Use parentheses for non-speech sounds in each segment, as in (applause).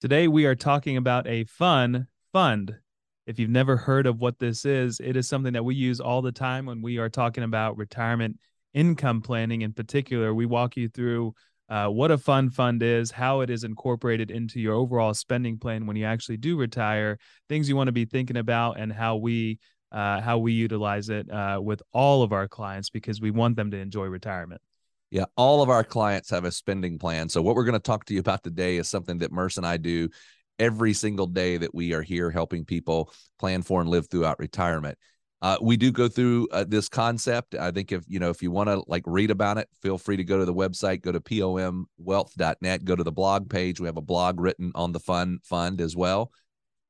Today, we are talking about a fun fund. If you've never heard of what this is, it is something that we use all the time when we are talking about retirement income planning. In particular, we walk you through uh, what a fun fund is, how it is incorporated into your overall spending plan when you actually do retire, things you want to be thinking about, and how we uh, how we utilize it uh, with all of our clients because we want them to enjoy retirement. Yeah, all of our clients have a spending plan. So what we're going to talk to you about today is something that Murs and I do every single day that we are here helping people plan for and live throughout retirement. Uh, we do go through uh, this concept. I think if you know if you want to like read about it, feel free to go to the website, go to pomwealth.net, go to the blog page. We have a blog written on the fun fund as well.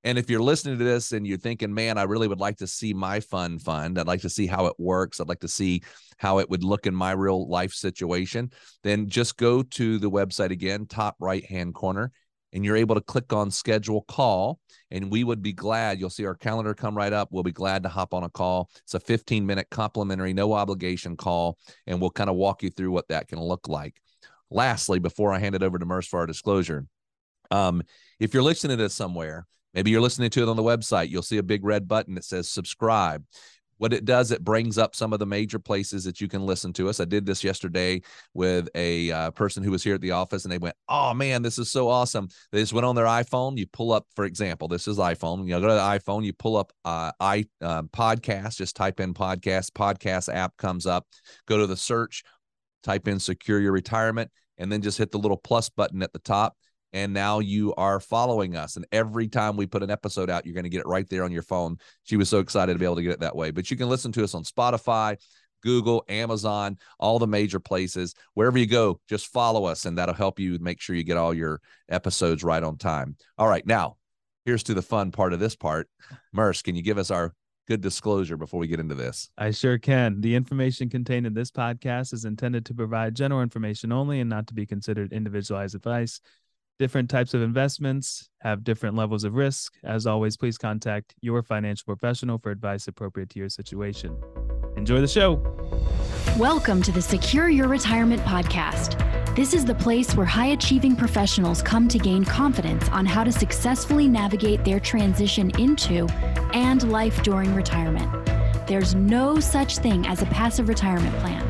And if you're listening to this and you're thinking, man, I really would like to see my fun fund, I'd like to see how it works, I'd like to see how it would look in my real life situation, then just go to the website again, top right hand corner, and you're able to click on schedule call. And we would be glad, you'll see our calendar come right up. We'll be glad to hop on a call. It's a 15 minute complimentary, no obligation call, and we'll kind of walk you through what that can look like. Lastly, before I hand it over to Murs for our disclosure, um, if you're listening to this somewhere, Maybe you're listening to it on the website. You'll see a big red button that says subscribe. What it does, it brings up some of the major places that you can listen to us. I did this yesterday with a uh, person who was here at the office, and they went, "Oh man, this is so awesome!" They just went on their iPhone. You pull up, for example, this is iPhone. You know, go to the iPhone. You pull up uh, i uh, podcast. Just type in podcast. Podcast app comes up. Go to the search. Type in "secure your retirement," and then just hit the little plus button at the top and now you are following us. And every time we put an episode out, you're going to get it right there on your phone. She was so excited to be able to get it that way. But you can listen to us on Spotify, Google, Amazon, all the major places. Wherever you go, just follow us, and that'll help you make sure you get all your episodes right on time. All right, now here's to the fun part of this part. Murs, can you give us our good disclosure before we get into this? I sure can. The information contained in this podcast is intended to provide general information only and not to be considered individualized advice. Different types of investments have different levels of risk. As always, please contact your financial professional for advice appropriate to your situation. Enjoy the show. Welcome to the Secure Your Retirement Podcast. This is the place where high achieving professionals come to gain confidence on how to successfully navigate their transition into and life during retirement. There's no such thing as a passive retirement plan.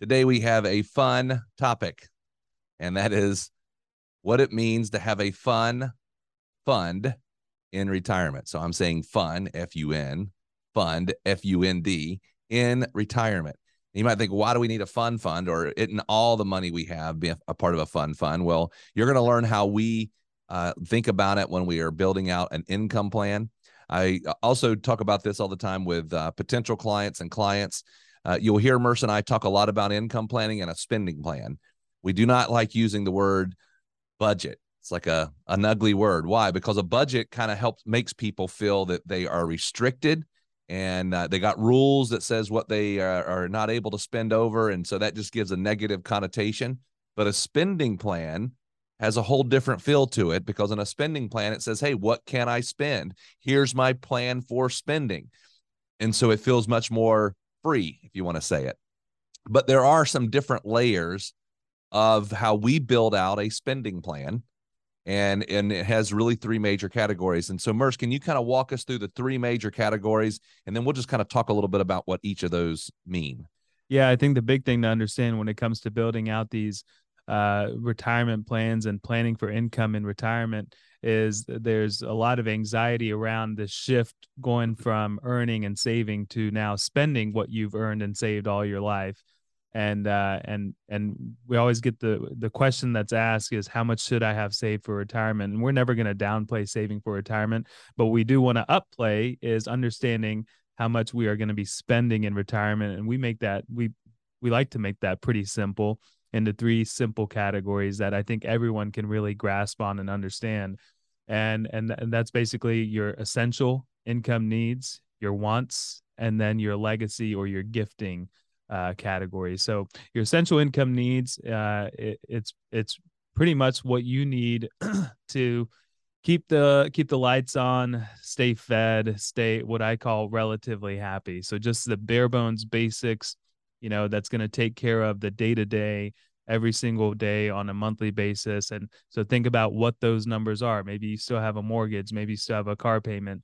Today we have a fun topic, and that is what it means to have a fun fund in retirement. So I'm saying fun, F U N, fund, F U N D, in retirement. You might think, why do we need a fun fund or isn't all the money we have be a part of a fun fund? Well, you're going to learn how we uh, think about it when we are building out an income plan. I also talk about this all the time with uh, potential clients and clients. Uh, you'll hear Murs and I talk a lot about income planning and a spending plan. We do not like using the word budget. It's like a an ugly word. Why? Because a budget kind of helps makes people feel that they are restricted and uh, they got rules that says what they are, are not able to spend over, and so that just gives a negative connotation. But a spending plan has a whole different feel to it because in a spending plan it says, "Hey, what can I spend? Here's my plan for spending," and so it feels much more free, if you want to say it. But there are some different layers of how we build out a spending plan. And, and it has really three major categories. And so, Murs, can you kind of walk us through the three major categories? And then we'll just kind of talk a little bit about what each of those mean. Yeah, I think the big thing to understand when it comes to building out these uh, retirement plans and planning for income in retirement is there's a lot of anxiety around the shift going from earning and saving to now spending what you've earned and saved all your life and uh, and and we always get the the question that's asked is how much should I have saved for retirement? And we're never going to downplay saving for retirement, but we do want to upplay is understanding how much we are going to be spending in retirement, and we make that we we like to make that pretty simple. Into three simple categories that I think everyone can really grasp on and understand. And and, and that's basically your essential income needs, your wants, and then your legacy or your gifting uh, category. So your essential income needs, uh, it, it's it's pretty much what you need (clears throat) to keep the keep the lights on, stay fed, stay what I call relatively happy. So just the bare bones basics, you know, that's going to take care of the day to day every single day on a monthly basis. And so think about what those numbers are. Maybe you still have a mortgage, maybe you still have a car payment,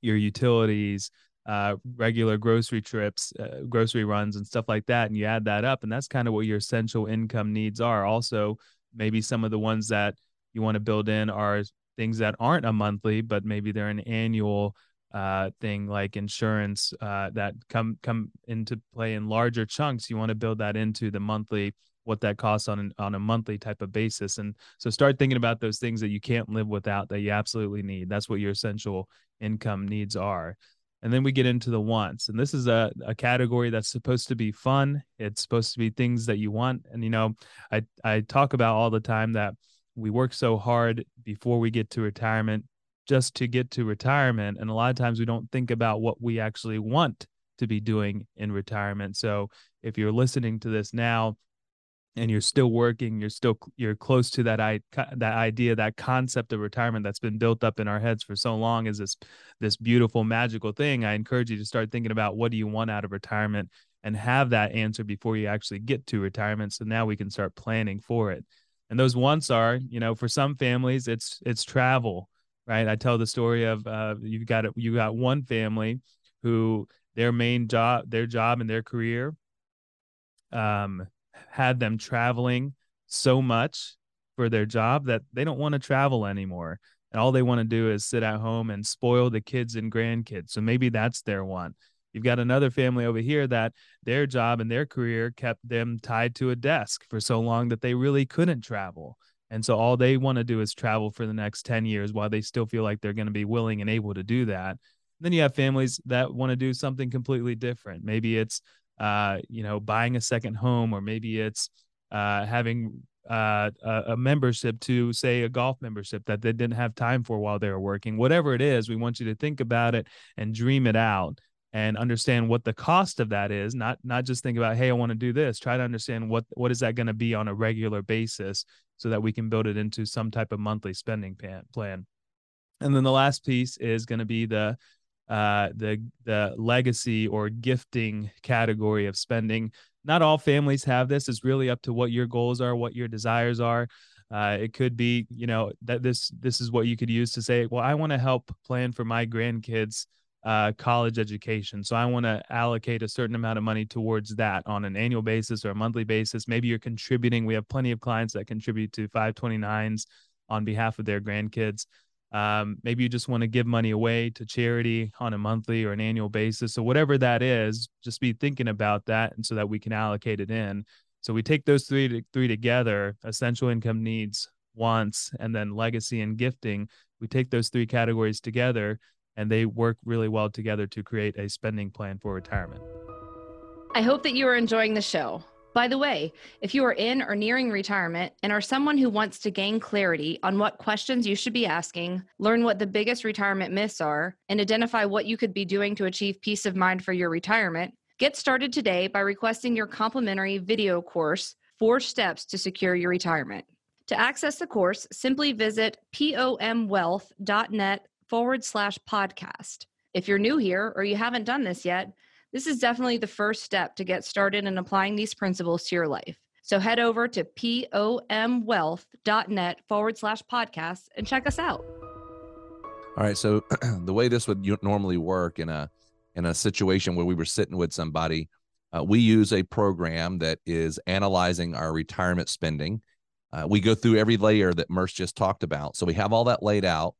your utilities, uh, regular grocery trips, uh, grocery runs, and stuff like that. And you add that up, and that's kind of what your essential income needs are. Also, maybe some of the ones that you want to build in are things that aren't a monthly, but maybe they're an annual uh, thing like insurance uh, that come come into play in larger chunks. You want to build that into the monthly what that costs on an, on a monthly type of basis. And so start thinking about those things that you can't live without that you absolutely need. That's what your essential income needs are. And then we get into the wants and this is a, a category that's supposed to be fun. It's supposed to be things that you want. And you know i i talk about all the time that we work so hard before we get to retirement just to get to retirement and a lot of times we don't think about what we actually want to be doing in retirement. So if you're listening to this now and you're still working you're still you're close to that i that idea that concept of retirement that's been built up in our heads for so long is this this beautiful magical thing i encourage you to start thinking about what do you want out of retirement and have that answer before you actually get to retirement so now we can start planning for it. And those wants are you know for some families it's it's travel right i tell the story of uh, you've got you got one family who their main job their job and their career um had them traveling so much for their job that they don't want to travel anymore. And all they want to do is sit at home and spoil the kids and grandkids. So maybe that's their one. You've got another family over here that their job and their career kept them tied to a desk for so long that they really couldn't travel. And so all they want to do is travel for the next 10 years while they still feel like they're going to be willing and able to do that. Then you have families that want to do something completely different. Maybe it's uh, you know, buying a second home, or maybe it's uh, having uh, a, membership to, say, a golf membership that they didn't have time for while they were working. Whatever it is, we want you to think about it and dream it out and understand what the cost of that is. Not not just think about, hey, I want to do this. Try to understand what what is that going to be on a regular basis, so that we can build it into some type of monthly spending plan. And then the last piece is going to be the uh, the the legacy or gifting category of spending. Not all families have this. It's really up to what your goals are, what your desires are. Uh, it could be, you know, that this this is what you could use to say, well, I want to help plan for my grandkids' uh, college education, so I want to allocate a certain amount of money towards that on an annual basis or a monthly basis. Maybe you're contributing. We have plenty of clients that contribute to 529s on behalf of their grandkids. Um, maybe you just want to give money away to charity on a monthly or an annual basis. So whatever that is, just be thinking about that, and so that we can allocate it in. So we take those three to, three together: essential income needs, wants, and then legacy and gifting. We take those three categories together, and they work really well together to create a spending plan for retirement. I hope that you are enjoying the show. By the way, if you are in or nearing retirement and are someone who wants to gain clarity on what questions you should be asking, learn what the biggest retirement myths are, and identify what you could be doing to achieve peace of mind for your retirement, get started today by requesting your complimentary video course, Four Steps to Secure Your Retirement. To access the course, simply visit pomwealth.net forward slash podcast. If you're new here or you haven't done this yet, this is definitely the first step to get started in applying these principles to your life. So head over to pomwealth.net forward slash podcast and check us out. All right. So (clears throat) the way this would normally work in a in a situation where we were sitting with somebody, uh, we use a program that is analyzing our retirement spending. Uh, we go through every layer that Murs just talked about. So we have all that laid out.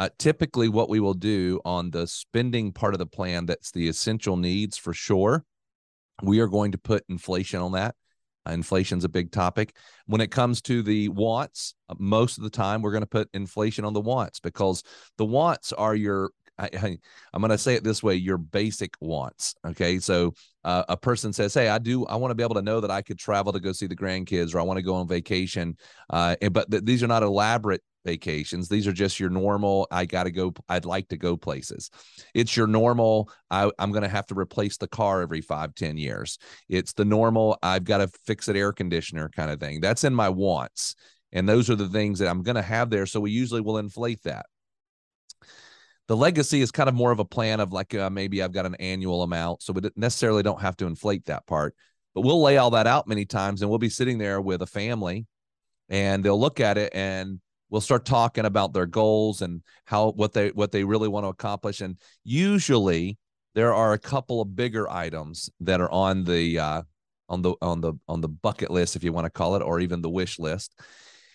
Uh, typically, what we will do on the spending part of the plan, that's the essential needs for sure. We are going to put inflation on that. Uh, inflation's a big topic. When it comes to the wants, uh, most of the time we're going to put inflation on the wants because the wants are your I, am going to say it this way: your basic wants. Okay, so uh, a person says, "Hey, I do. I want to be able to know that I could travel to go see the grandkids, or I want to go on vacation." Uh, and, but th- these are not elaborate vacations. These are just your normal. I got to go. I'd like to go places. It's your normal. I, I'm going to have to replace the car every five, ten years. It's the normal. I've got to fix an air conditioner kind of thing. That's in my wants, and those are the things that I'm going to have there. So we usually will inflate that. The legacy is kind of more of a plan of like uh, maybe I've got an annual amount, so we necessarily don't have to inflate that part. But we'll lay all that out many times, and we'll be sitting there with a family, and they'll look at it and we'll start talking about their goals and how what they what they really want to accomplish. And usually there are a couple of bigger items that are on the uh, on the on the on the bucket list if you want to call it or even the wish list.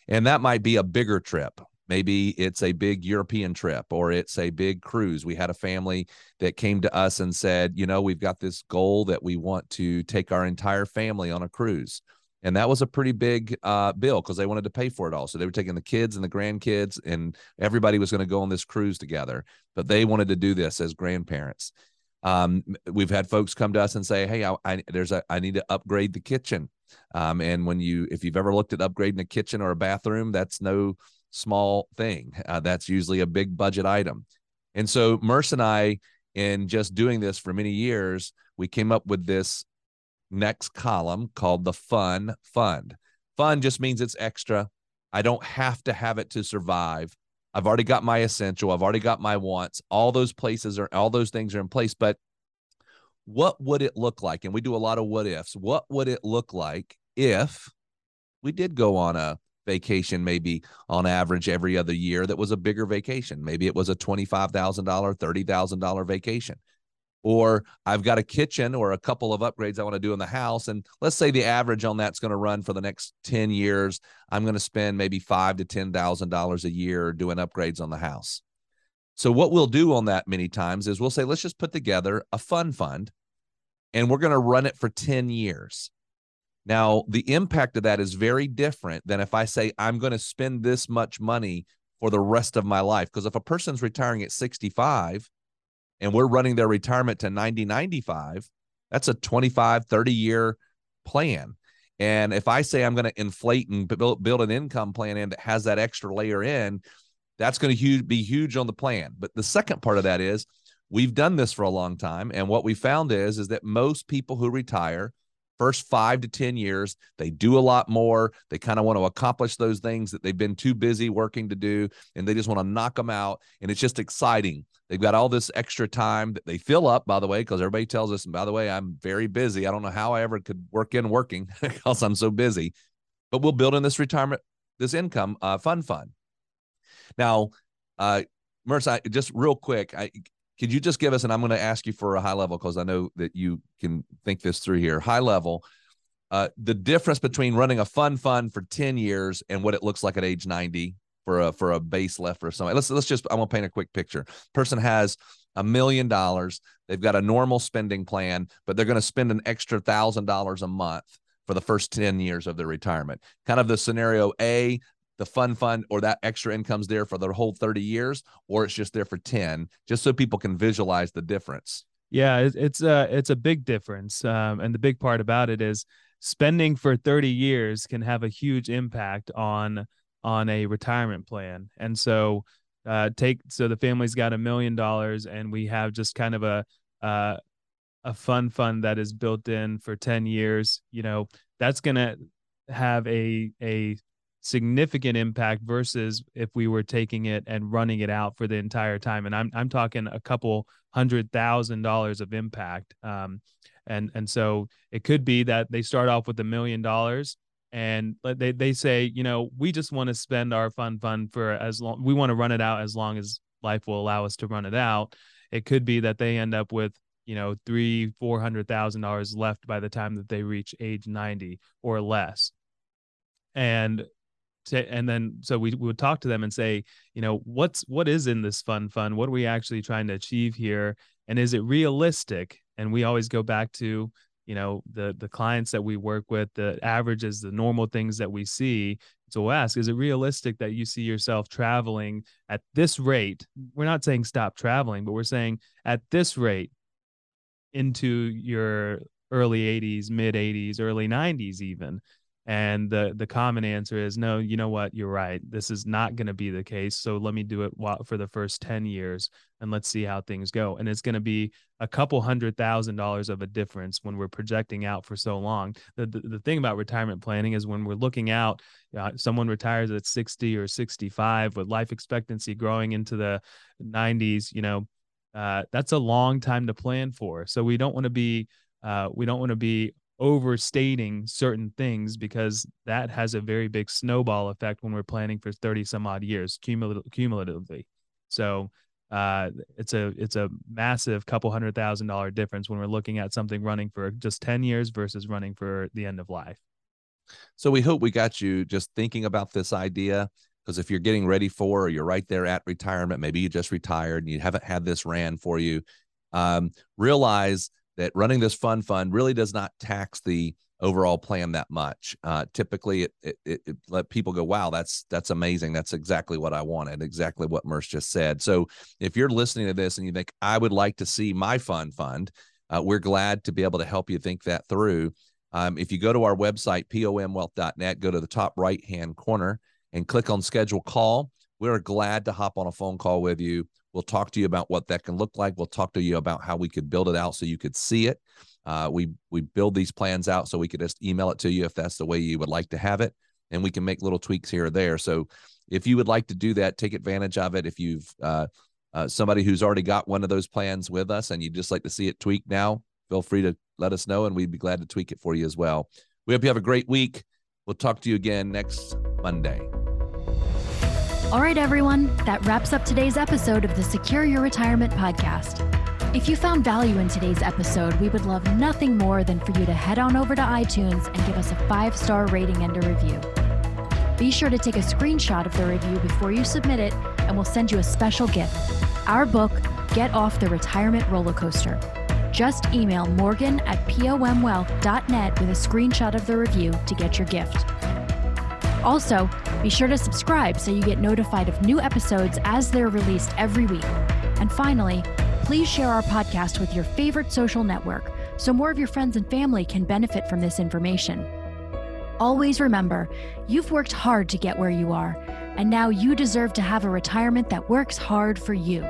And that might be a bigger trip. Maybe it's a big european trip or it's a big cruise. We had a family that came to us and said you know we've got this goal that we want to take our entire family on a cruise and that was a pretty big uh, bill because they wanted to pay for it all. So they were taking the kids and the grandkids, and everybody was going to go on this cruise together. But they wanted to do this as grandparents. Um, we've had folks come to us and say, "Hey, I, I there's a I need to upgrade the kitchen." Um, and when you if you've ever looked at upgrading a kitchen or a bathroom, that's no small thing. Uh, that's usually a big budget item. And so Murs and I, in just doing this for many years, we came up with this next column called the fun fund. Fun just means it's extra. I don't have to have it to survive. I've already got my essential. I've already got my wants. All those places are, all those things are in place. But what would it look like? And we do a lot of what ifs. What would it look like if we did go on a vacation, maybe on average every other year that was a bigger vacation? Maybe it was a $25,000, $30,000 vacation or I've got a kitchen or a couple of upgrades I want to do in the house. And let's say the average on that's going to run for the next 10 years. I'm going to spend maybe five to ten thousand dollars a year doing upgrades on the house. So what we'll do on that many times is we'll say, let's just put together a fun fund and we're going to run it for 10 years. Now, the impact of that is very different than if I say I'm going to spend this much money for the rest of my life. Because if a person's retiring at 65, and we're running their retirement to 90 95 that's a 25 30 year plan. And if i say i'm going to inflate and build, build an income plan in that has that extra layer in that's going to be huge on the plan. But the second part of that is we've done this for a long time and what we found is is that most people who retire first five to 10 years, they do a lot more. They kind of want to accomplish those things that they've been too busy working to do, and they just want to knock them out. And it's just exciting. They've got all this extra time that they fill up, by the way, because everybody tells us, and by the way, I'm very busy. I don't know how I ever could work in working (laughs) because I'm so busy. But we'll build in this retirement, this income uh, fun fund. Now, uh, Murs, I, just real quick, I could you just give us, and I'm going to ask you for a high level because I know that you can think this through here. High level, uh, the difference between running a fun fund for 10 years and what it looks like at age 90 for a for a base left or something. Let's let's just I'm gonna paint a quick picture. Person has a million dollars. They've got a normal spending plan, but they're going to spend an extra thousand dollars a month for the first 10 years of their retirement. Kind of the scenario A, the fun fund or that extra income's there for the whole 30 years or it's just there for 10 just so people can visualize the difference. Yeah it's a it's a big difference um, and the big part about it is spending for 30 years can have a huge impact on on a retirement plan. And so uh, take so the family's got a million dollars and we have just kind of a uh, a fun fund that is built in for 10 years you know that's to have a a significant impact versus if we were taking it and running it out for the entire time. And I'm I'm talking a couple hundred thousand dollars of impact. Um, and and so it could be that they start off with a million dollars and they they say, you know, we just want to spend our fun fund for as long we want to run it out as long as life will allow us to run it out. It could be that they end up with you know three four hundred thousand dollars left by the time that they reach age 90 or less and and then so we, we would talk to them and say you know what's what is in this fun fund? What are we actually trying to achieve here? And is it realistic? And we always go back to you know the the clients that we work with the averages the normal things that we see. So we'll ask is it realistic that you see yourself traveling at this rate? We're not saying stop traveling but we're saying at this rate into your early 80s mid 80s early 90s even and the the common answer is no you know what? You're right. This is not going to be the case. So let me do it for the first 10 years and let's see how things go. And it's going to be a couple hundred thousand dollars of a difference when we're projecting out for so long. The, the, the thing about retirement planning is when we're looking out uh, someone retires at 60 or 65 with life expectancy growing into the 90s you know uh, that's a long time to plan for. So we don't want to be uh, we don't want to be overstating certain things because that has a very big snowball effect when we're planning for 30 some odd years cumulative, cumulatively. So uh, it's a it's a massive couple hundred thousand dollar difference when we're looking at something running for just 10 years versus running for the end of life. So we hope we got you just thinking about this idea because if you're getting ready for or you're right there at retirement maybe you just retired and you haven't had this ran for you um, realize that running this fun fund really does not tax the overall plan that much. Uh, typically, it, it, it, it, let people go, "Wow, that's that's amazing. That's exactly what I wanted. Exactly what Murs just said." So, if you're listening to this and you think, "I would like to see my fun fund," uh, we're glad to be able to help you think that through. Um, if you go to our website pomwealth.net, go to the top right hand corner and click on schedule call. We're glad to hop on a phone call with you. We'll talk to you about what that can look like. We'll talk to you about how we could build it out so you could see it. Uh, we we build these plans out so we could just email it to you if that's the way you would like to have it, and we can make little tweaks here or there. So if you would like to do that, take advantage of it. If you've uh, uh, somebody who's already got one of those plans with us and you'd just like to see it tweaked now, feel free to let us know, and we'd be glad to tweak it for you as well. We hope you have a great week. We'll talk to you again next Monday. All right, everyone, that wraps up today's episode of the Secure Your Retirement podcast. If you found value in today's episode, we would love nothing more than for you to head on over to iTunes and give us a five star rating and a review. Be sure to take a screenshot of the review before you submit it, and we'll send you a special gift our book, Get Off the Retirement Roller Coaster. Just email morgan at pomwealth.net with a screenshot of the review to get your gift. Also, be sure to subscribe so you get notified of new episodes as they're released every week. And finally, please share our podcast with your favorite social network so more of your friends and family can benefit from this information. Always remember, you've worked hard to get where you are, and now you deserve to have a retirement that works hard for you.